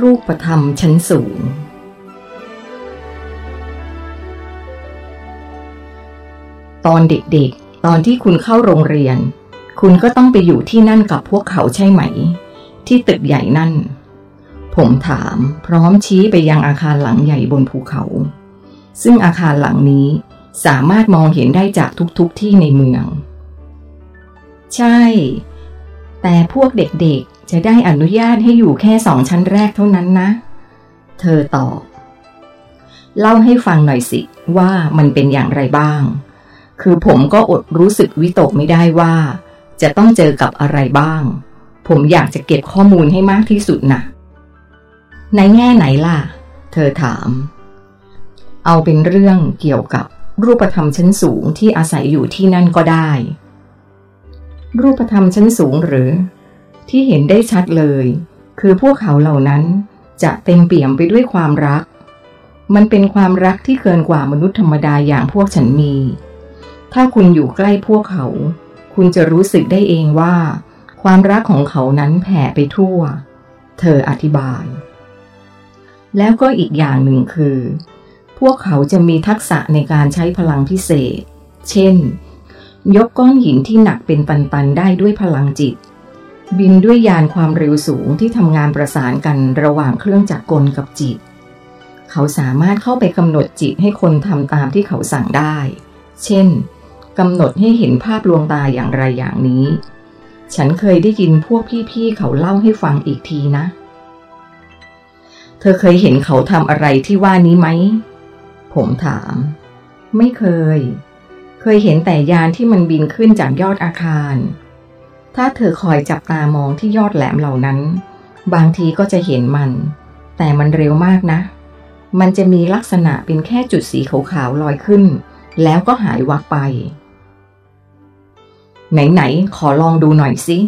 รูปธรรมชั้นสูง ตอนเด็กๆ ตอนที่คุณเข้าโรงเรียน คุณก็ต้องไปอยู่ที่นั่นกับพวกเขาใช่ไหม ที่ตึกใหญ่นั่น ผมถามพร้อมชี้ไปยังอาคารหลังใหญ่บนภูเขา ซึ่งอาคารหลังนี้สามารถมองเห็นได้จากทุกๆทที่ในเมือง ใช่ แต่พวกเด็กๆ จะได้อนุญาตให้อยู่แค่สองชั้นแรกเท่านั้นนะ เธอตอบ เล่าให้ฟังหน่อยสิว่ามันเป็นอย่างไรบ้าง คือผมก็อดรู้สึกวิตกไม่ได้ว่า จะต้องเจอกับอะไรบ้าง ผมอยากจะเก็บข้อมูลให้มากที่สุดนะในแง่ไหนล่ะ เธอถาม เอาเป็นเรื่องเกี่ยวกับรูปธรรมชั้นสูงที่อาศัยอยู่ที่นั่นก็ได้ รูปธรรมชั้นสูงหรือ ที่เห็นได้ชัดเลย คือพวกเขาเหล่านั้นจะเต็มเปี่ยมไปด้วยความรัก มันเป็นความรักที่เกินกว่ามนุษย์ธรรมดาอย่างพวกฉันมี ถ้าคุณอยู่ใกล้พวกเขา คุณจะรู้สึกได้เองว่า ความรักของเขานั้นแผ่ไปทั่ว เธออธิบาย แล้วก็อีกอย่างหนึ่งคือ พวกเขาจะมีทักษะในการใช้พลังพิเศษ เช่น ยกก้อนหินที่หนักเป็นตันๆได้ด้วยพลังจิต บินด้วยยานความเร็วสูงที่ทำงานประสานกันระหว่างเครื่องจักรกลกับจิต เขาสามารถเข้าไปกำหนดจิตให้คนทำตามที่เขาสั่งได้ เช่นกำหนดให้เห็นภาพลวงตาอย่างไรอย่างนี้ ฉันเคยได้ยินพวกพี่ๆเขาเล่าให้ฟังอีกทีนะ เธอเคยเห็นเขาทำอะไรที่ว่านี้ไหม ผมถาม ไม่เคย เคยเห็นแต่ยานที่มันบินขึ้นจากยอดอาคาร ถ้าเธอคอยจับตามองที่ยอดแหลมเหล่านั้น บางทีก็จะเห็นมัน แต่มันเร็วมากนะ มันจะมีลักษณะเป็นแค่จุดสีขาวๆลอยขึ้น แล้วก็หายวับไป ไหนๆขอลองดูหน่อยสิ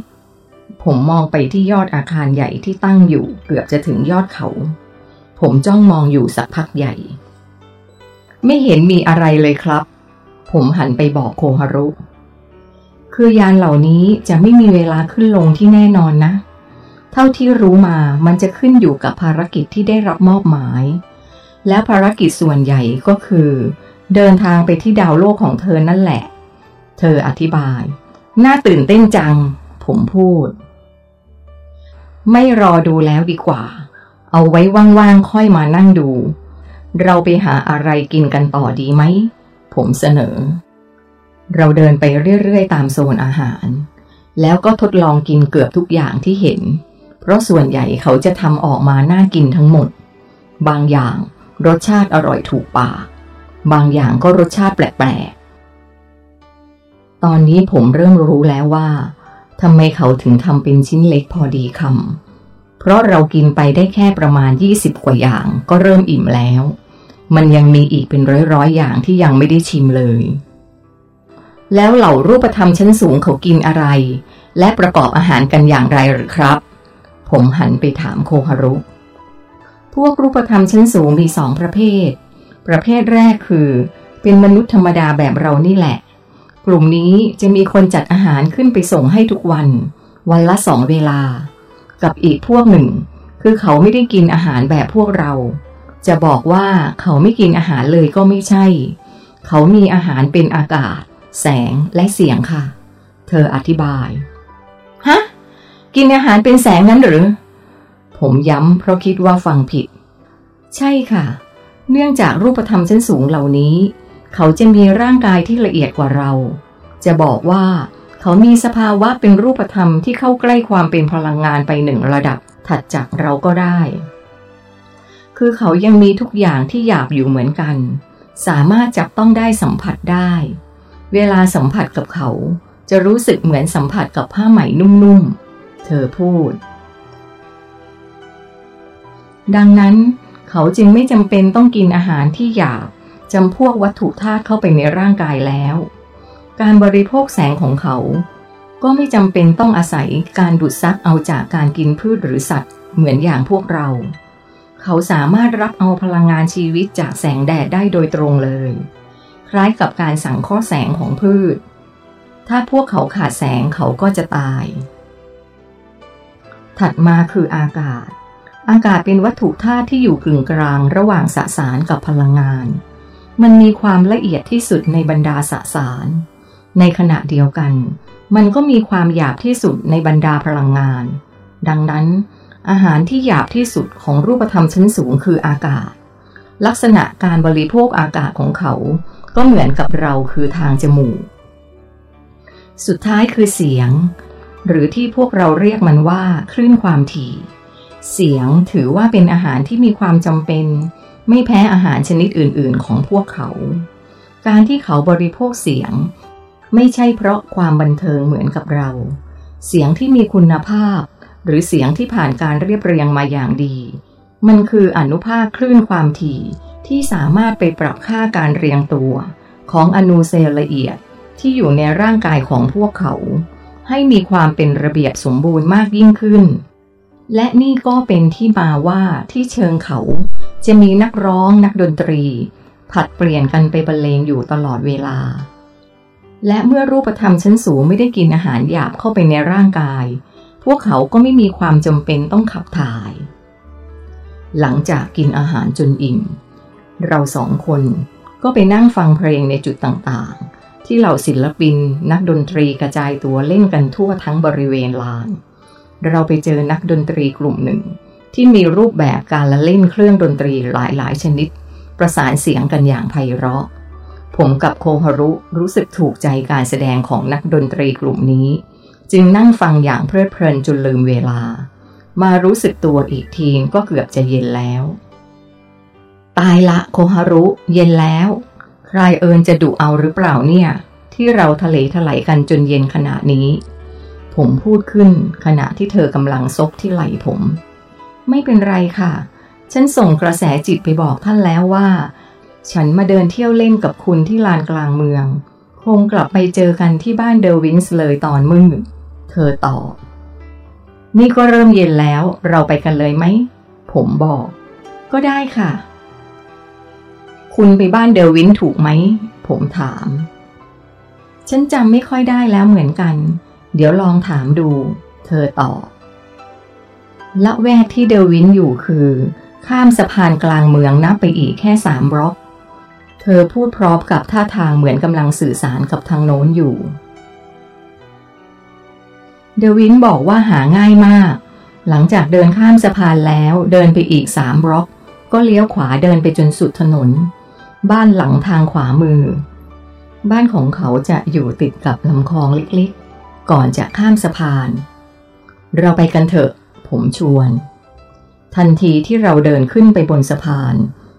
ผมมองไปที่ยอดอาคารใหญ่ที่ตั้งอยู่เกือบจะถึงยอดเขา ผมจ้องมองอยู่สักพักใหญ่ ไม่เห็นมีอะไรเลยครับ ผมหันไปบอกโคฮารุ คือยานเหล่านี้จะไม่มีเวลาขึ้นลงที่แน่นอนนะ เท่าที่รู้มามันจะขึ้นอยู่กับภารกิจที่ได้รับมอบหมาย และภารกิจส่วนใหญ่ก็คือ เดินทางไปที่ดาวโลกของเธอนั่นแหละ เธออธิบาย น่าตื่นเต้นจัง ผมพูด ไม่รอดูแล้วดีกว่า เอาไว้ว่างๆค่อยมานั่งดู เราไปหาอะไรกินกันต่อดีไหม ผมเสนอ เราเดินไปเรื่อยๆ ตามโซนอาหาร แล้วก็ทดลองกินเกือบทุกอย่างที่เห็น เพราะส่วนใหญ่เขาจะทำออกมาน่ากินทั้งหมด บางอย่างรสชาติอร่อยถูกปาก บางอย่างก็รสชาติแปลกๆ ตอนนี้ผมเริ่มรู้แล้วว่าทำไมเขาถึงทำเป็นชิ้นเล็กพอดีคำเพราะเรากินไปได้แค่ประมาณ 20 กว่าอย่างก็เริ่มอิ่มแล้ว มันยังมีอีกเป็นร้อยๆอย่างที่ยังไม่ได้ชิมเลย แล้วเหล่ารูปธรรมชั้นสูงเขากินอะไร และประกอบอาหารกันอย่างไรหรือครับ ผมหันไปถามโคฮารุ พวกรูปธรรมชั้นสูงมีสองประเภท ประเภทแรกคือ เป็นมนุษย์ธรรมดาแบบเรานี่แหละ กลุ่มนี้จะมีคนจัดอาหารขึ้นไปส่งให้ทุกวัน วันละสองเวลา กับอีกพวกหนึ่ง คือเขาไม่ได้กินอาหารแบบพวกเรา จะบอกว่าเขาไม่กินอาหารเลยก็ไม่ใช่ เขามีอาหารเป็นอากาศ แสงและเสียงค่ะ เธออธิบาย ฮะ กินอาหารเป็นแสงนั้นหรือ ผมย้ำเพราะคิดว่าฟังผิด ใช่ค่ะ เนื่องจากรูปธรรมชั้นสูงเหล่านี้ เขาจะมีร่างกายที่ละเอียดกว่าเรา จะบอกว่าเขามีสภาวะเป็นรูปธรรมที่เข้าใกล้ความเป็นพลังงานไปหนึ่งระดับ ถัดจากเราก็ได้ คือเขายังมีทุกอย่างที่หยาบอยู่เหมือนกัน สามารถจับต้องได้สัมผัสได้ เวลาสัมผัสกับเขา จะรู้สึกเหมือนสัมผัสกับผ้าไหมนุ่มๆ เธอพูด ดังนั้นเขาจึงไม่จำเป็นต้องกินอาหารที่หยาบจำพวกวัตถุธาตุเข้าไปในร่างกายแล้ว การบริโภคแสงของเขา ก็ไม่จำเป็นต้องอาศัยการดูดซับเอาจากการกินพืชหรือสัตว์เหมือนอย่างพวกเรา เขาสามารถรับเอาพลังงานชีวิตจากแสงแดดได้โดยตรงเลย คล้ายกับการสั่งข้อแสงของพืช ถ้าพวกเขาขาดแสงเขาก็จะตาย ถัดมาคืออากาศ อากาศเป็นวัตถุธาตุที่อยู่กึ่งกลางระหว่างสสารกับพลังงาน มันมีความละเอียดที่สุดในบรรดาสสาร ในขณะเดียวกัน มันก็มีความหยาบที่สุดในบรรดาพลังงาน ดังนั้น อาหารที่หยาบที่สุดของรูปธรรมชั้นสูงคืออากาศลักษณะการบริโภคอากาศของเขา ก็เหมือนกับเราคือทางจมูก สุดท้ายคือเสียง หรือที่พวกเราเรียกมันว่าคลื่นความถี่ เสียงถือว่าเป็นอาหารที่มีความจำเป็น ไม่แพ้อาหารชนิดอื่น ๆ ของพวกเขา การที่เขาบริโภคเสียง ไม่ใช่เพราะความบันเทิงเหมือนกับเรา เสียงที่มีคุณภาพ หรือเสียงที่ผ่านการเรียบเรียงมาอย่างดี มันคืออนุภาคคลื่นความถี่ ที่สามารถไปปรับค่าการเรียงตัว ของอนูเซลล์ละเอียดที่อยู่ในร่างกายของพวกเขา ให้มีความเป็นระเบียบสมบูรณ์มากยิ่งขึ้น และนี่ก็เป็นที่มาว่าที่เชิงเขาจะมีนักร้องนักดนตรี ผัดเปลี่ยนกันไปบรรเลงอยู่ตลอดเวลา และเมื่อรูปธรรมชั้นสูงไม่ได้กินอาหารหยาบเข้าไปในร่างกาย พวกเขาก็ไม่มีความจำเป็นต้องขับถ่าย หลังจากกินอาหารจนอิ่ม เราสองคนก็ไปนั่งฟังเพลงในจุดต่างๆ ที่เหล่าศิลปินนักดนตรีกระจายตัวเล่นกันทั่วทั้งบริเวณลาน เราไปเจอนักดนตรีกลุ่มหนึ่ง ที่มีรูปแบบการละเล่นเครื่องดนตรีหลายๆ ชนิด ประสานเสียงกันอย่างไพเราะ ผมกับโคฮารุรู้สึกถูกใจการแสดงของนักดนตรีกลุ่มนี้ จึงนั่งฟังอย่างเพลิดเพลินจนลืมเวลา มารู้สึกตัวอีกทีก็เกือบจะเย็นแล้ว ตายละโคฮารุ เย็นแล้ว ใครเอินจะดุเอาหรือเปล่าเนี่ย ที่เราทะเลถลายกันจนเย็นขนาดนี้ ผมพูดขึ้นขณะที่เธอกำลังซบที่ไหล่ผม ไม่เป็นไรค่ะ ฉันส่งกระแสจิตไปบอกท่านแล้วว่า ฉันมาเดินเที่ยวเล่นกับคุณที่ลานกลางเมือง คงกลับไปเจอกันที่บ้านเดวินส์เลยตอนมืดเธอตอบนี่ก็เริ่มเย็นแล้ว เราไปกันเลยไหม ผมบอก ก็ได้ค่ะ คุณไปบ้านเดวินถูกไหม ผมถาม ฉันจำไม่ค่อยได้แล้วเหมือนกัน เดี๋ยวลองถามดู เธอตอบละแวกที่เดวินอยู่คือ ข้ามสะพานกลางเมืองนับไปอีกแค่สามบล็อก เธอพูดพร้อมกับท่าทางเหมือนกำลังสื่อสารกับทางโน้นอยู่ เดวินบอกว่าหาง่ายมาก หลังจากเดินข้ามสะพานแล้วเดินไปอีกสามบล็อก ก็เลี้ยวขวาเดินไปจนสุดถนน บ้านหลังทางขวามือ บ้านของเขาจะอยู่ติดกับลำคลองเล็กๆ ก่อนจะข้ามสะพาน เราไปกันเถอะ ผมชวน ทันทีที่เราเดินขึ้นไปบนสะพาน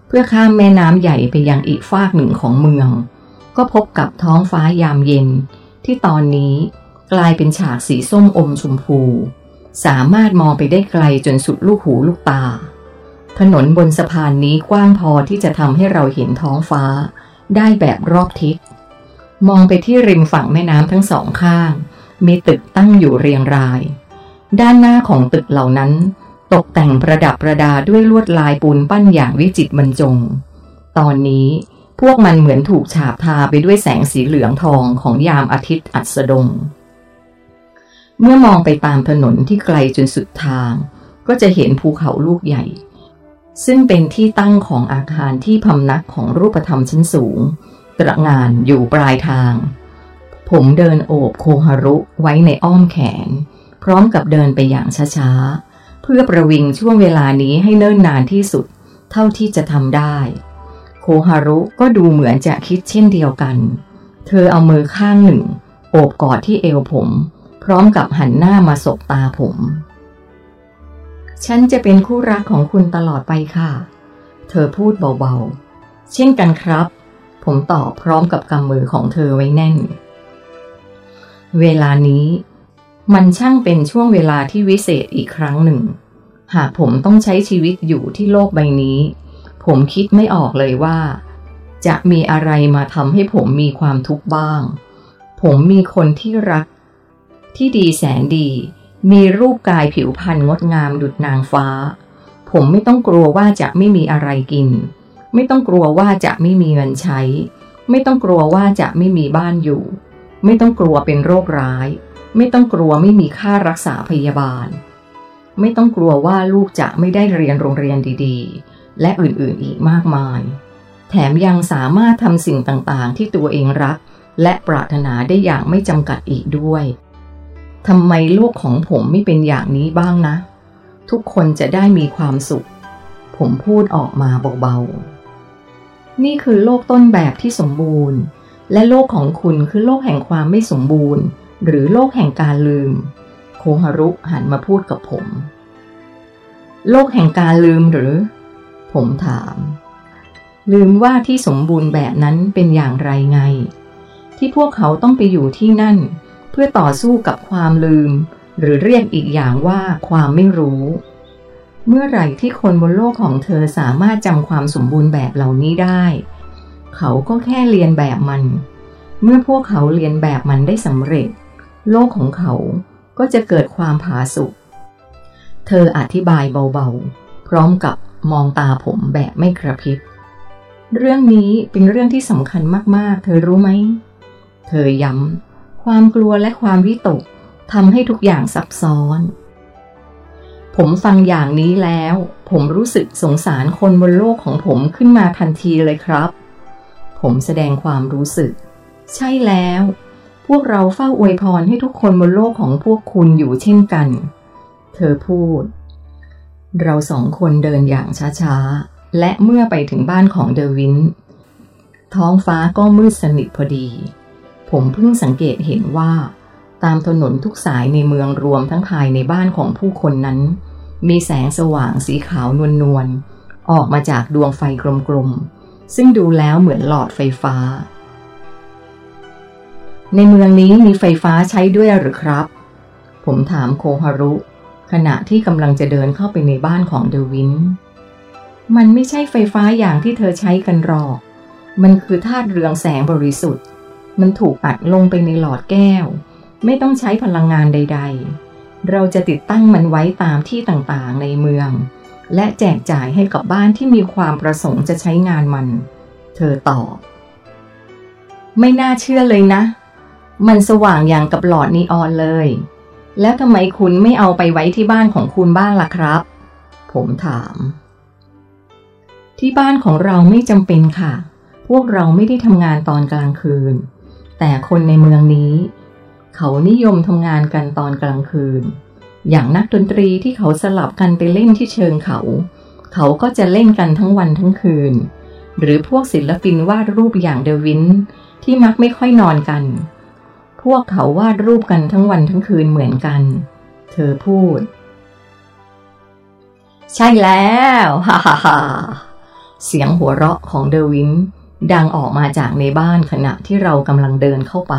เพื่อข้ามแม่น้ำใหญ่ไปยังอีกฟากหนึ่งของเมือง ก็พบกับท้องฟ้ายามเย็น ที่ตอนนี้กลายเป็นฉากสีส้มอมชมพู สามารถมองไปได้ไกลจนสุดลูกหูลูกตา ถนนบนสะพานนี้กว้างพอที่จะทำให้เราเห็นท้องฟ้า ได้แบบรอบทิศ มองไปที่ริมฝั่งแม่น้ำทั้งสองข้าง มีตึกตั้งอยู่เรียงราย ด้านหน้าของตึกเหล่านั้น ตกแต่งประดับประดาด้วยลวดลายปูนปั้นอย่างวิจิตรบรรจง ตอนนี้พวกมันเหมือนถูกฉาบทาไปด้วยแสงสีเหลืองทองของยามอาทิตย์อัสดง เมื่อมองไปตามถนนที่ไกลจนสุดทาง ก็จะเห็นภูเขาลูกใหญ่ ซึ่งเป็นที่ตั้งของอาคารที่พำนักของรูปธรรมชั้นสูง ตระงานอยู่ปลายทาง ผมเดินโอบโคฮารุไว้ในอ้อมแขน พร้อมกับเดินไปอย่างช้าๆ เพื่อประวิงช่วงเวลานี้ให้เนิ่นนานที่สุด เท่าที่จะทำได้ โคฮารุก็ดูเหมือนจะคิดเช่นเดียวกัน เธอเอามือข้างหนึ่ง โอบกอดที่เอวผม พร้อมกับหันหน้ามาสบตาผม ฉันจะเป็นคู่รักของคุณตลอดไปค่ะ เธอพูดเบาๆ เช่นกันครับ ผมตอบพร้อมกับกำมือของเธอไว้แน่น เวลานี้ มันช่างเป็นช่วงเวลาที่วิเศษอีกครั้งหนึ่ง หากผมต้องใช้ชีวิตอยู่ที่โลกใบนี้ ผมคิดไม่ออกเลยว่า จะมีอะไรมาทำให้ผมมีความทุกข์บ้าง ผมมีคนที่รัก ที่ดีแสนดี มีรูปกายผิวพรรณงดงามดุจนางฟ้า ผมไม่ต้องกลัวว่าจะไม่มีอะไรกิน ไม่ต้องกลัวว่าจะไม่มีเงินใช้ ไม่ต้องกลัวว่าจะไม่มีบ้านอยู่ ไม่ต้องกลัวเป็นโรคร้าย ไม่ต้องกลัวไม่มีค่ารักษาพยาบาล ไม่ต้องกลัวว่าลูกจะไม่ได้เรียนโรงเรียนดีๆ และอื่นๆอีกมากมาย แถมยังสามารถทำสิ่งต่างๆ ที่ตัวเองรัก และปรารถนาได้อย่างไม่จำกัดอีกด้วย ทำไมโลกของผมไม่เป็นอย่างนี้บ้างนะ ทุกคนจะได้มีความสุข ผมพูดออกมาเบาๆ นี่คือโลกต้นแบบที่สมบูรณ์ และโลกของคุณคือโลกแห่งความไม่สมบูรณ์ หรือโลกแห่งการลืม โคฮารุหันมาพูดกับผม โลกแห่งการลืมหรือ ผมถาม ลืมว่าที่สมบูรณ์แบบนั้นเป็นอย่างไรไง ที่พวกเขาต้องไปอยู่ที่นั่น เพื่อต่อสู้กับความลืม หรือเรียกอีกอย่างว่าความไม่รู้ เมื่อไหร่ที่คนบนโลกของเธอสามารถจำความสมบูรณ์แบบเหล่านี้ได้ เขาก็แค่เรียนแบบมัน เมื่อพวกเขาเรียนแบบมันได้สำเร็จ โลกของเขาก็จะเกิดความผาสุกเธออธิบายเบาๆ พร้อมกับมองตาผมแบบไม่กระพริบ เรื่องนี้เป็นเรื่องที่สำคัญมากๆ เธอรู้ไหม เธอย้ำ ความกลัวและความวิตกทำให้ทุกอย่างซับซ้อน ผมฟังอย่างนี้แล้ว ผมรู้สึกสงสารคนบนโลกของผมขึ้นมาทันทีเลยครับ ผมแสดงความรู้สึก ใช่แล้ว พวกเราเฝ้าอวยพรให้ทุกคนบนโลกของพวกคุณอยู่เช่นกัน เธอพูด เราสองคนเดินอย่างช้าๆ และเมื่อไปถึงบ้านของเดวิน ท้องฟ้าก็มืดสนิทพอดี ผมเพิ่งสังเกตเห็นว่า ตามถนนทุกสายในเมืองรวมทั้งภายในบ้านของผู้คนนั้น มีแสงสว่างสีขาวนวลนวลออกมาจากดวงไฟกลมๆ ซึ่งดูแล้วเหมือนหลอดไฟฟ้า ในเมืองนี้มีไฟฟ้าใช้ด้วยหรือครับ ผมถามโคฮารุ ขณะที่กำลังจะเดินเข้าไปในบ้านของเดวิน มันไม่ใช่ไฟฟ้าอย่างที่เธอใช้กันหรอก มันคือธาตุเรืองแสงบริสุทธิ์ มันถูกอัดลงไปในหลอดแก้ว ไม่ต้องใช้พลังงานใด ๆ เราจะติดตั้งมันไว้ตามที่ต่างๆในเมือง และแจกจ่ายให้กับบ้านที่มีความประสงค์จะใช้งานมัน เธอตอบ ไม่น่าเชื่อเลยนะ มันสว่างอย่างกับหลอดนีออนเลย แล้วทำไมคุณไม่เอาไปไว้ที่บ้านของคุณบ้างล่ะครับ ผมถาม ที่บ้านของเราไม่จำเป็นค่ะ พวกเราไม่ได้ทำงานตอนกลางคืน แต่คนในเมืองนี้ เขานิยมทำงานกันตอนกลางคืน อย่างนักดนตรีที่เขาสลับกันไปเล่นที่เชิงเขา เขาก็จะเล่นกันทั้งวันทั้งคืน หรือพวกศิลปินวาดรูปอย่างเดวินที่มักไม่ค่อยนอนกัน พวกเขาวาดรูปกันทั้งวันทั้งคืนเหมือนกัน เธอพูด ใช่แล้ว ฮ่าฮ่าฮ่าเสียงหัวเราะของเดวิน ดังออกมาจากในบ้านขณะที่เรากำลังเดินเข้าไป